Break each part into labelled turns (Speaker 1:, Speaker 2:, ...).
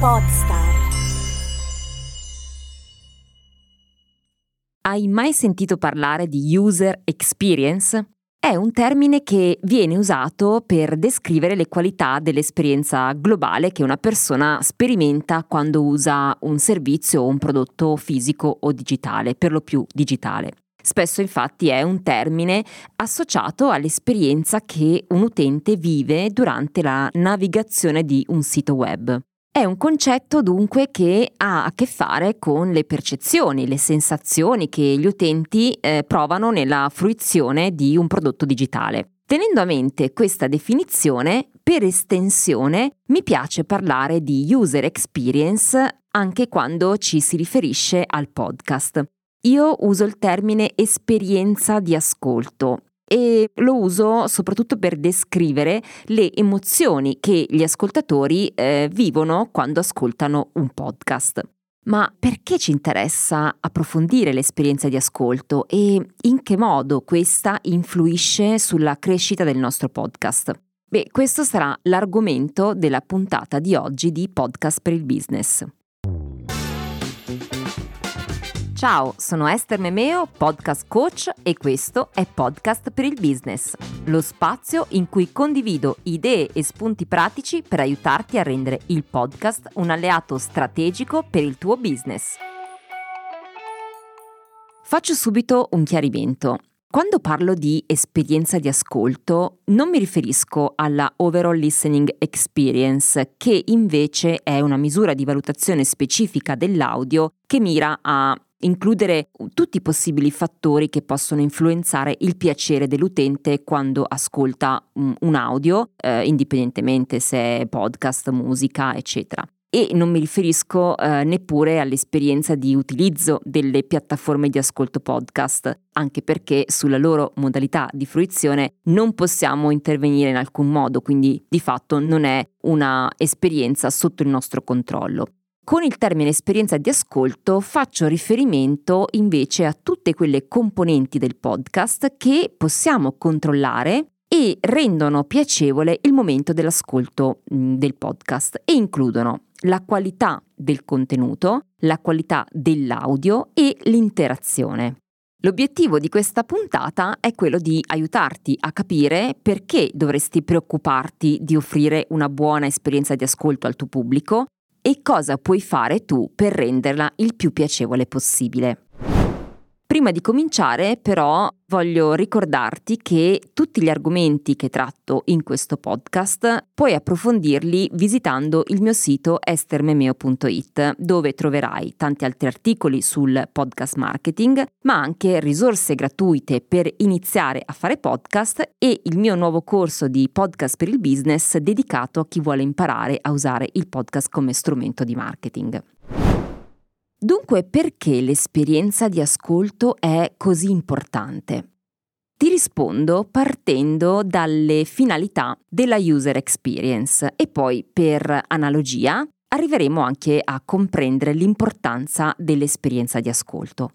Speaker 1: Podstar.
Speaker 2: Hai mai sentito parlare di user experience? È un termine che viene usato per descrivere le qualità dell'esperienza globale che una persona sperimenta quando usa un servizio o un prodotto fisico o digitale, per lo più digitale. Spesso infatti è un termine associato all'esperienza che un utente vive durante la navigazione di un sito web. È un concetto dunque che ha a che fare con le percezioni, le sensazioni che gli utenti eh, provano nella fruizione di un prodotto digitale. Tenendo a mente questa definizione, per estensione mi piace parlare di user experience anche quando ci si riferisce al podcast. Io uso il termine esperienza di ascolto e lo uso soprattutto per descrivere le emozioni che gli ascoltatori eh, vivono quando ascoltano un podcast. Ma perché ci interessa approfondire l'esperienza di ascolto e in che modo questa influisce sulla crescita del nostro podcast? Beh, questo sarà l'argomento della puntata di oggi di Podcast per il Business. Ciao, sono Esther Memeo, podcast coach e questo è Podcast per il Business, lo spazio in cui condivido idee e spunti pratici per aiutarti a rendere il podcast un alleato strategico per il tuo business. Faccio subito un chiarimento. Quando parlo di esperienza di ascolto non mi riferisco alla overall listening experience, che invece è una misura di valutazione specifica dell'audio che mira a includere tutti i possibili fattori che possono influenzare il piacere dell'utente quando ascolta un audio, eh, indipendentemente se è podcast, musica, eccetera. E non mi riferisco eh, neppure all'esperienza di utilizzo delle piattaforme di ascolto podcast, anche perché sulla loro modalità di fruizione non possiamo intervenire in alcun modo, quindi di fatto non è una esperienza sotto il nostro controllo. Con il termine esperienza di ascolto faccio riferimento invece a tutte quelle componenti del podcast che possiamo controllare e rendono piacevole il momento dell'ascolto mm, del podcast e includono la qualità del contenuto, la qualità dell'audio e l'interazione. L'obiettivo di questa puntata è quello di aiutarti a capire perché dovresti preoccuparti di offrire una buona esperienza di ascolto al tuo pubblico e cosa puoi fare tu per renderla il più piacevole possibile. Prima di cominciare però voglio ricordarti che tutti gli argomenti che tratto in questo podcast puoi approfondirli visitando il mio sito estermemeo.it dove troverai tanti altri articoli sul podcast marketing ma anche risorse gratuite per iniziare a fare podcast e il mio nuovo corso di podcast per il business dedicato a chi vuole imparare a usare il podcast come strumento di marketing. Dunque, perché l'esperienza di ascolto è così importante? Ti rispondo partendo dalle finalità della user experience e poi, per analogia, arriveremo anche a comprendere l'importanza dell'esperienza di ascolto.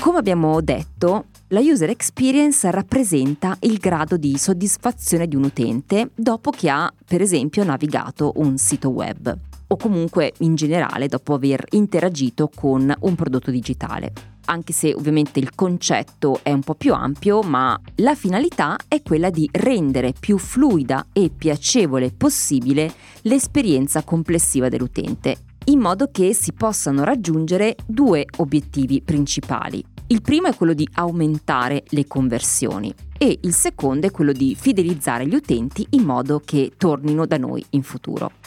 Speaker 2: Come abbiamo detto, la user experience rappresenta il grado di soddisfazione di un utente dopo che ha, per esempio, navigato un sito web o comunque in generale dopo aver interagito con un prodotto digitale. Anche se ovviamente il concetto è un po' più ampio, ma la finalità è quella di rendere più fluida e piacevole possibile l'esperienza complessiva dell'utente, in modo che si possano raggiungere due obiettivi principali. Il primo è quello di aumentare le conversioni e il secondo è quello di fidelizzare gli utenti in modo che tornino da noi in futuro.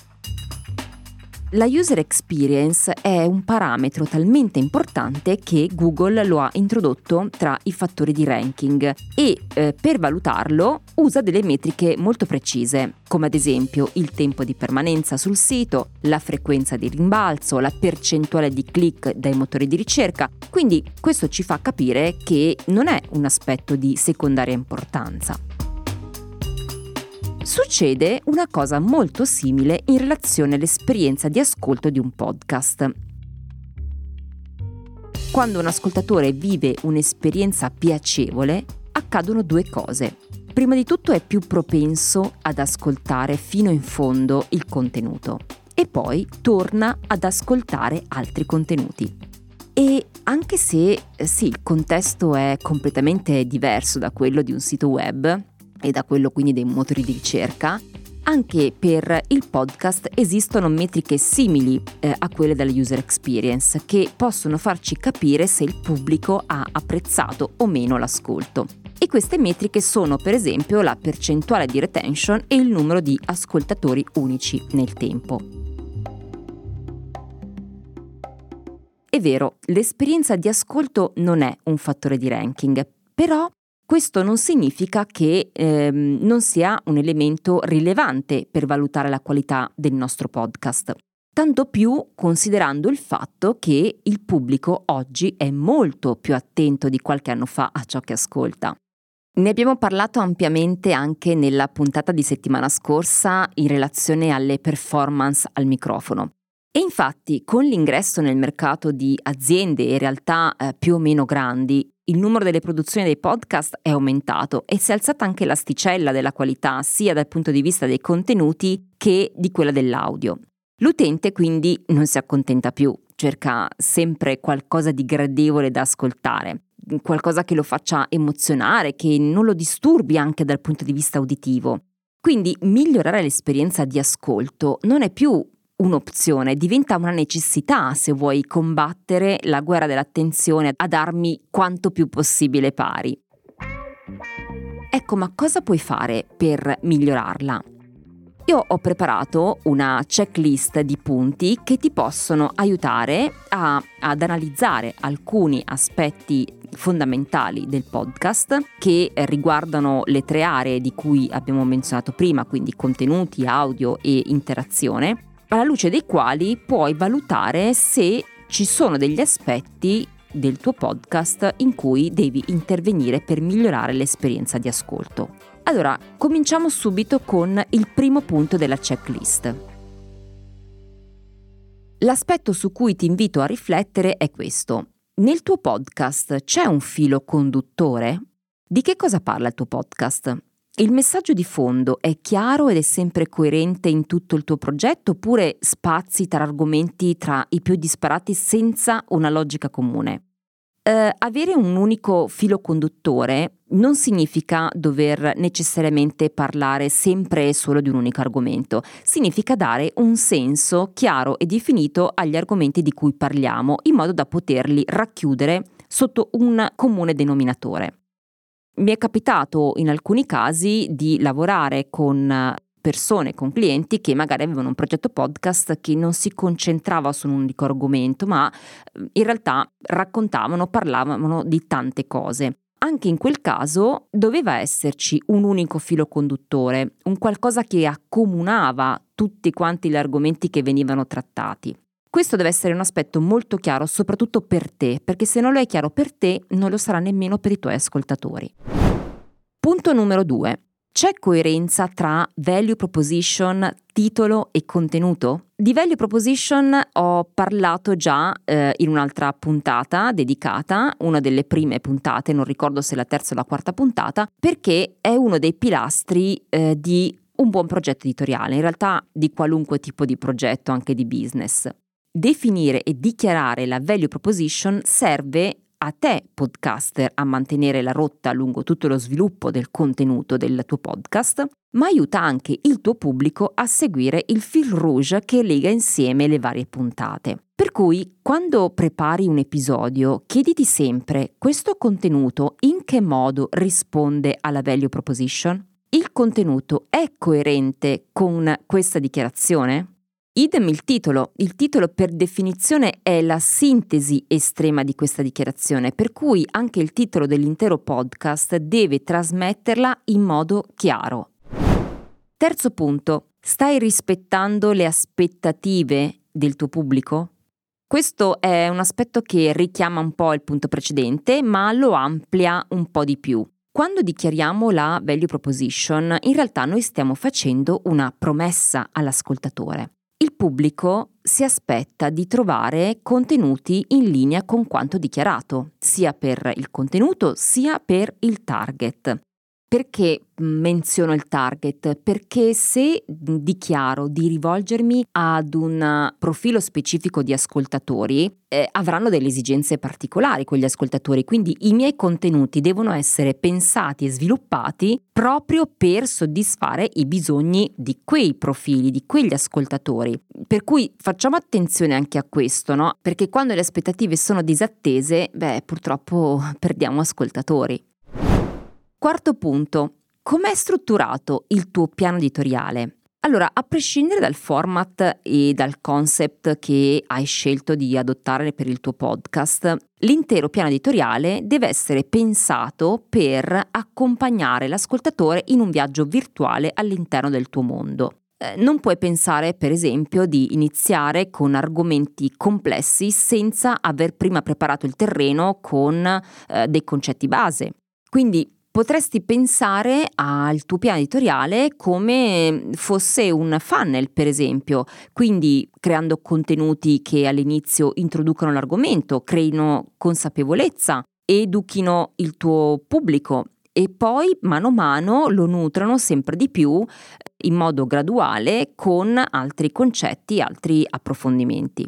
Speaker 2: La user experience è un parametro talmente importante che Google lo ha introdotto tra i fattori di ranking e eh, per valutarlo usa delle metriche molto precise, come ad esempio il tempo di permanenza sul sito, la frequenza di rimbalzo, la percentuale di click dai motori di ricerca. Quindi questo ci fa capire che non è un aspetto di secondaria importanza succede una cosa molto simile in relazione all'esperienza di ascolto di un podcast. Quando un ascoltatore vive un'esperienza piacevole, accadono due cose. Prima di tutto è più propenso ad ascoltare fino in fondo il contenuto e poi torna ad ascoltare altri contenuti. E anche se sì, il contesto è completamente diverso da quello di un sito web e da quello quindi dei motori di ricerca, anche per il podcast esistono metriche simili eh, a quelle della user experience che possono farci capire se il pubblico ha apprezzato o meno l'ascolto. E queste metriche sono per esempio la percentuale di retention e il numero di ascoltatori unici nel tempo. È vero, l'esperienza di ascolto non è un fattore di ranking, però questo non significa che ehm, non sia un elemento rilevante per valutare la qualità del nostro podcast. Tanto più considerando il fatto che il pubblico oggi è molto più attento di qualche anno fa a ciò che ascolta. Ne abbiamo parlato ampiamente anche nella puntata di settimana scorsa in relazione alle performance al microfono. E infatti con l'ingresso nel mercato di aziende e realtà eh, più o meno grandi, il numero delle produzioni dei podcast è aumentato e si è alzata anche l'asticella della qualità sia dal punto di vista dei contenuti che di quella dell'audio. L'utente quindi non si accontenta più, cerca sempre qualcosa di gradevole da ascoltare, qualcosa che lo faccia emozionare, che non lo disturbi anche dal punto di vista uditivo. Quindi migliorare l'esperienza di ascolto non è più un'opzione, diventa una necessità se vuoi combattere la guerra dell'attenzione a darmi quanto più possibile pari. Ecco, ma cosa puoi fare per migliorarla? Io ho preparato una checklist di punti che ti possono aiutare a, ad analizzare alcuni aspetti fondamentali del podcast che riguardano le tre aree di cui abbiamo menzionato prima, quindi contenuti, audio e interazione, alla luce dei quali puoi valutare se ci sono degli aspetti del tuo podcast in cui devi intervenire per migliorare l'esperienza di ascolto. Allora, cominciamo subito con il primo punto della checklist. L'aspetto su cui ti invito a riflettere è questo. Nel tuo podcast c'è un filo conduttore? Di che cosa parla il tuo podcast? Il messaggio di fondo è chiaro ed è sempre coerente in tutto il tuo progetto oppure spazi tra argomenti tra i più disparati senza una logica comune? Eh, avere un unico filo conduttore non significa dover necessariamente parlare sempre e solo di un unico argomento, significa dare un senso chiaro e definito agli argomenti di cui parliamo in modo da poterli racchiudere sotto un comune denominatore. Mi è capitato in alcuni casi di lavorare con persone, con clienti che magari avevano un progetto podcast che non si concentrava su un unico argomento, ma eh, in realtà raccontavano, parlavano di tante cose. Anche in quel caso doveva esserci un unico filo conduttore, un qualcosa che accomunava tutti quanti gli argomenti che venivano trattati. Questo deve essere un aspetto molto chiaro, soprattutto per te, perché se non lo è chiaro per te, non lo sarà nemmeno per i tuoi ascoltatori. Punto numero due. C'è coerenza tra value proposition, titolo e contenuto? Di value proposition ho parlato già eh, in un'altra puntata dedicata, una delle prime puntate, non ricordo se la terza o la quarta puntata, perché è uno dei pilastri eh, di un buon progetto editoriale, in realtà di qualunque tipo di progetto, anche di business. Definire e dichiarare la value proposition serve a te, podcaster, a mantenere la rotta lungo tutto lo sviluppo del contenuto del tuo podcast, ma aiuta anche il tuo pubblico a seguire il fil rouge che lega insieme le varie puntate. Per cui, quando prepari un episodio, chiediti sempre questo contenuto in che modo risponde alla value proposition? Il contenuto è coerente con questa dichiarazione? Idem il titolo. Il titolo per definizione è la sintesi estrema di questa dichiarazione, per cui anche il titolo dell'intero podcast deve trasmetterla in modo chiaro. Terzo punto. Stai rispettando le aspettative del tuo pubblico? Questo è un aspetto che richiama un po' il punto precedente, ma lo amplia un po' di più. Quando dichiariamo la value proposition, in realtà noi stiamo facendo una promessa all'ascoltatore pubblico si aspetta di trovare contenuti in linea con quanto dichiarato, sia per il contenuto sia per il target. Perché menziono il target? Perché se dichiaro di rivolgermi ad un profilo specifico di ascoltatori, eh, avranno delle esigenze particolari quegli ascoltatori, quindi i miei contenuti devono essere pensati e sviluppati proprio per soddisfare i bisogni di quei profili, di quegli ascoltatori. Per cui facciamo attenzione anche a questo, no? Perché quando le aspettative sono disattese, beh, purtroppo perdiamo ascoltatori. Quarto punto, com'è strutturato il tuo piano editoriale? Allora, a prescindere dal format e dal concept che hai scelto di adottare per il tuo podcast, l'intero piano editoriale deve essere pensato per accompagnare l'ascoltatore in un viaggio virtuale all'interno del tuo mondo. Eh, non puoi pensare, per esempio, di iniziare con argomenti complessi senza aver prima preparato il terreno con eh, dei concetti base. Quindi potresti pensare al tuo piano editoriale come fosse un funnel, per esempio, quindi creando contenuti che all'inizio introducono l'argomento, creino consapevolezza, educhino il tuo pubblico e poi mano a mano lo nutrono sempre di più in modo graduale con altri concetti, altri approfondimenti.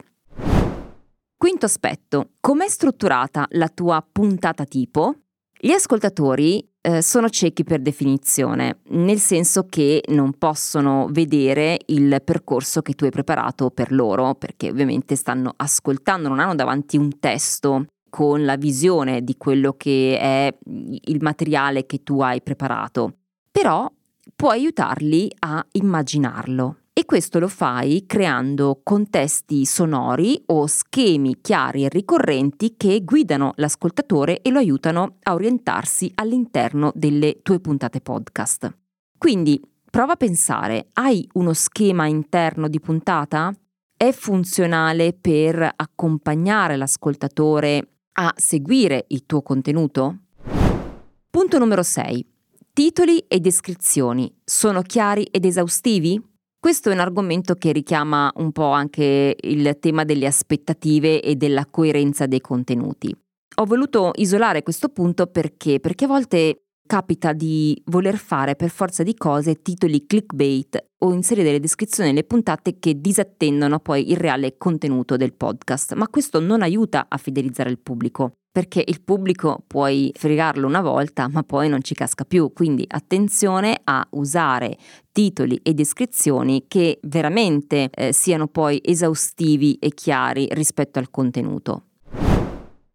Speaker 2: Quinto aspetto, com'è strutturata la tua puntata tipo? Gli ascoltatori eh, sono ciechi per definizione, nel senso che non possono vedere il percorso che tu hai preparato per loro, perché ovviamente stanno ascoltando, non hanno davanti un testo con la visione di quello che è il materiale che tu hai preparato, però puoi aiutarli a immaginarlo. E questo lo fai creando contesti sonori o schemi chiari e ricorrenti che guidano l'ascoltatore e lo aiutano a orientarsi all'interno delle tue puntate podcast. Quindi prova a pensare, hai uno schema interno di puntata? È funzionale per accompagnare l'ascoltatore a seguire il tuo contenuto? Punto numero 6. Titoli e descrizioni sono chiari ed esaustivi? Questo è un argomento che richiama un po' anche il tema delle aspettative e della coerenza dei contenuti. Ho voluto isolare questo punto perché? Perché a volte capita di voler fare per forza di cose titoli clickbait o inserire delle descrizioni nelle puntate che disattendono poi il reale contenuto del podcast, ma questo non aiuta a fidelizzare il pubblico perché il pubblico puoi fregarlo una volta ma poi non ci casca più, quindi attenzione a usare titoli e descrizioni che veramente eh, siano poi esaustivi e chiari rispetto al contenuto.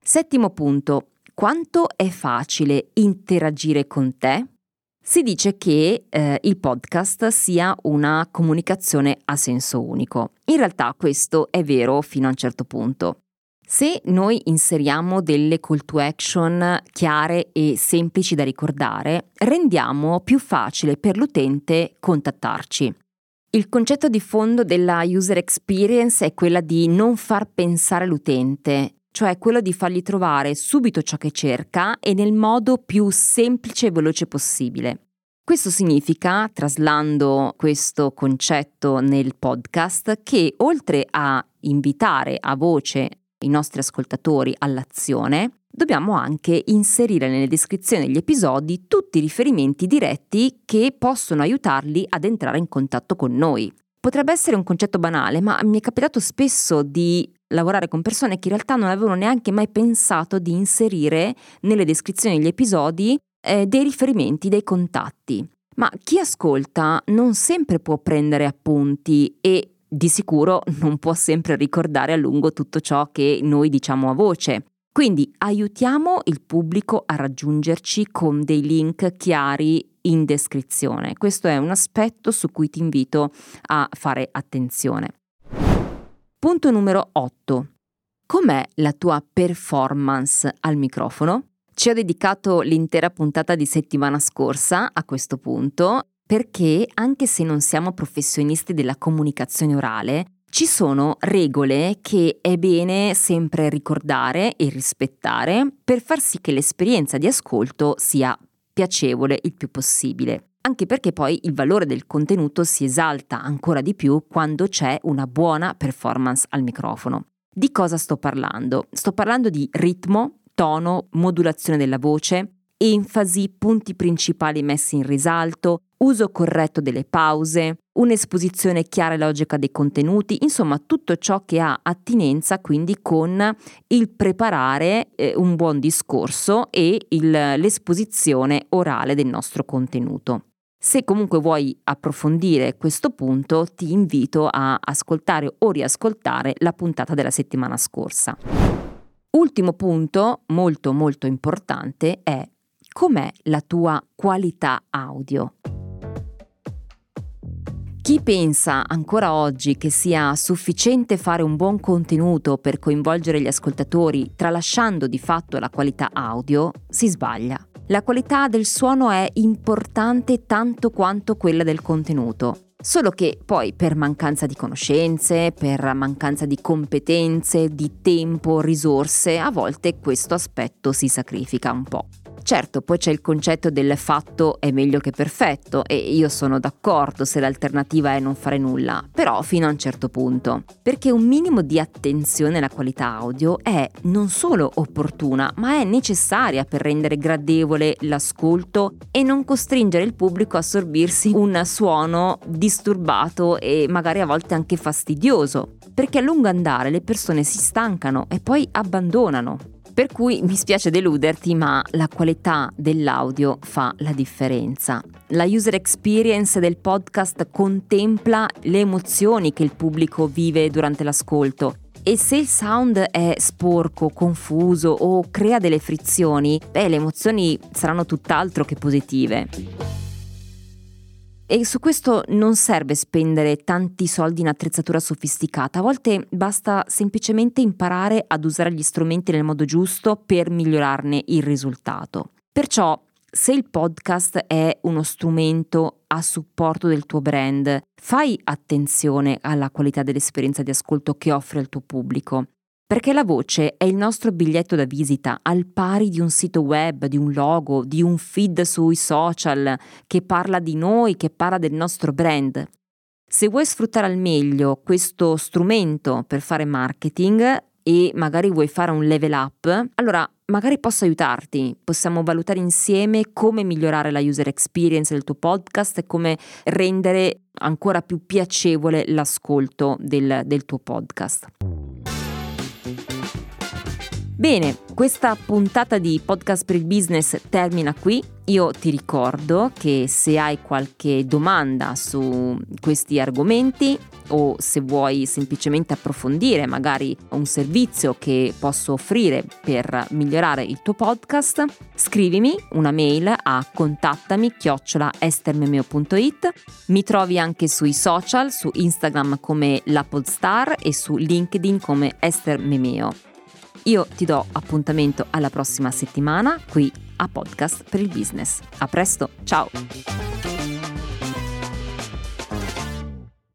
Speaker 2: Settimo punto, quanto è facile interagire con te? Si dice che eh, il podcast sia una comunicazione a senso unico. In realtà questo è vero fino a un certo punto. Se noi inseriamo delle call to action chiare e semplici da ricordare, rendiamo più facile per l'utente contattarci. Il concetto di fondo della user experience è quella di non far pensare l'utente, cioè quello di fargli trovare subito ciò che cerca e nel modo più semplice e veloce possibile. Questo significa, traslando questo concetto nel podcast, che oltre a invitare a voce i nostri ascoltatori all'azione, dobbiamo anche inserire nelle descrizioni degli episodi tutti i riferimenti diretti che possono aiutarli ad entrare in contatto con noi. Potrebbe essere un concetto banale, ma mi è capitato spesso di lavorare con persone che in realtà non avevano neanche mai pensato di inserire nelle descrizioni degli episodi eh, dei riferimenti, dei contatti. Ma chi ascolta non sempre può prendere appunti e di sicuro non può sempre ricordare a lungo tutto ciò che noi diciamo a voce. Quindi aiutiamo il pubblico a raggiungerci con dei link chiari in descrizione. Questo è un aspetto su cui ti invito a fare attenzione. Punto numero 8. Com'è la tua performance al microfono? Ci ho dedicato l'intera puntata di settimana scorsa a questo punto perché anche se non siamo professionisti della comunicazione orale, ci sono regole che è bene sempre ricordare e rispettare per far sì che l'esperienza di ascolto sia piacevole il più possibile. Anche perché poi il valore del contenuto si esalta ancora di più quando c'è una buona performance al microfono. Di cosa sto parlando? Sto parlando di ritmo, tono, modulazione della voce, enfasi, punti principali messi in risalto, uso corretto delle pause, un'esposizione chiara e logica dei contenuti, insomma tutto ciò che ha attinenza quindi con il preparare eh, un buon discorso e il, l'esposizione orale del nostro contenuto. Se comunque vuoi approfondire questo punto, ti invito a ascoltare o riascoltare la puntata della settimana scorsa. Ultimo punto, molto molto importante, è com'è la tua qualità audio. Chi pensa ancora oggi che sia sufficiente fare un buon contenuto per coinvolgere gli ascoltatori, tralasciando di fatto la qualità audio, si sbaglia. La qualità del suono è importante tanto quanto quella del contenuto. Solo che poi per mancanza di conoscenze, per mancanza di competenze, di tempo, risorse, a volte questo aspetto si sacrifica un po'. Certo, poi c'è il concetto del fatto è meglio che perfetto e io sono d'accordo se l'alternativa è non fare nulla, però fino a un certo punto, perché un minimo di attenzione alla qualità audio è non solo opportuna, ma è necessaria per rendere gradevole l'ascolto e non costringere il pubblico a sorbirsi un suono disturbato e magari a volte anche fastidioso, perché a lungo andare le persone si stancano e poi abbandonano. Per cui mi spiace deluderti, ma la qualità dell'audio fa la differenza. La user experience del podcast contempla le emozioni che il pubblico vive durante l'ascolto e se il sound è sporco, confuso o crea delle frizioni, beh, le emozioni saranno tutt'altro che positive. E su questo non serve spendere tanti soldi in attrezzatura sofisticata, a volte basta semplicemente imparare ad usare gli strumenti nel modo giusto per migliorarne il risultato. Perciò, se il podcast è uno strumento a supporto del tuo brand, fai attenzione alla qualità dell'esperienza di ascolto che offre al tuo pubblico perché la voce è il nostro biglietto da visita, al pari di un sito web, di un logo, di un feed sui social che parla di noi, che parla del nostro brand. Se vuoi sfruttare al meglio questo strumento per fare marketing e magari vuoi fare un level up, allora magari posso aiutarti. Possiamo valutare insieme come migliorare la user experience del tuo podcast e come rendere ancora più piacevole l'ascolto del, del tuo podcast. Bene, questa puntata di Podcast per il Business termina qui. Io ti ricordo che se hai qualche domanda su questi argomenti o se vuoi semplicemente approfondire magari un servizio che posso offrire per migliorare il tuo podcast, scrivimi una mail a contattami chiocciola estermemeo.it. Mi trovi anche sui social, su Instagram come la Podstar e su LinkedIn come Ester Memeo. Io ti do appuntamento alla prossima settimana qui a Podcast per il Business. A presto, ciao!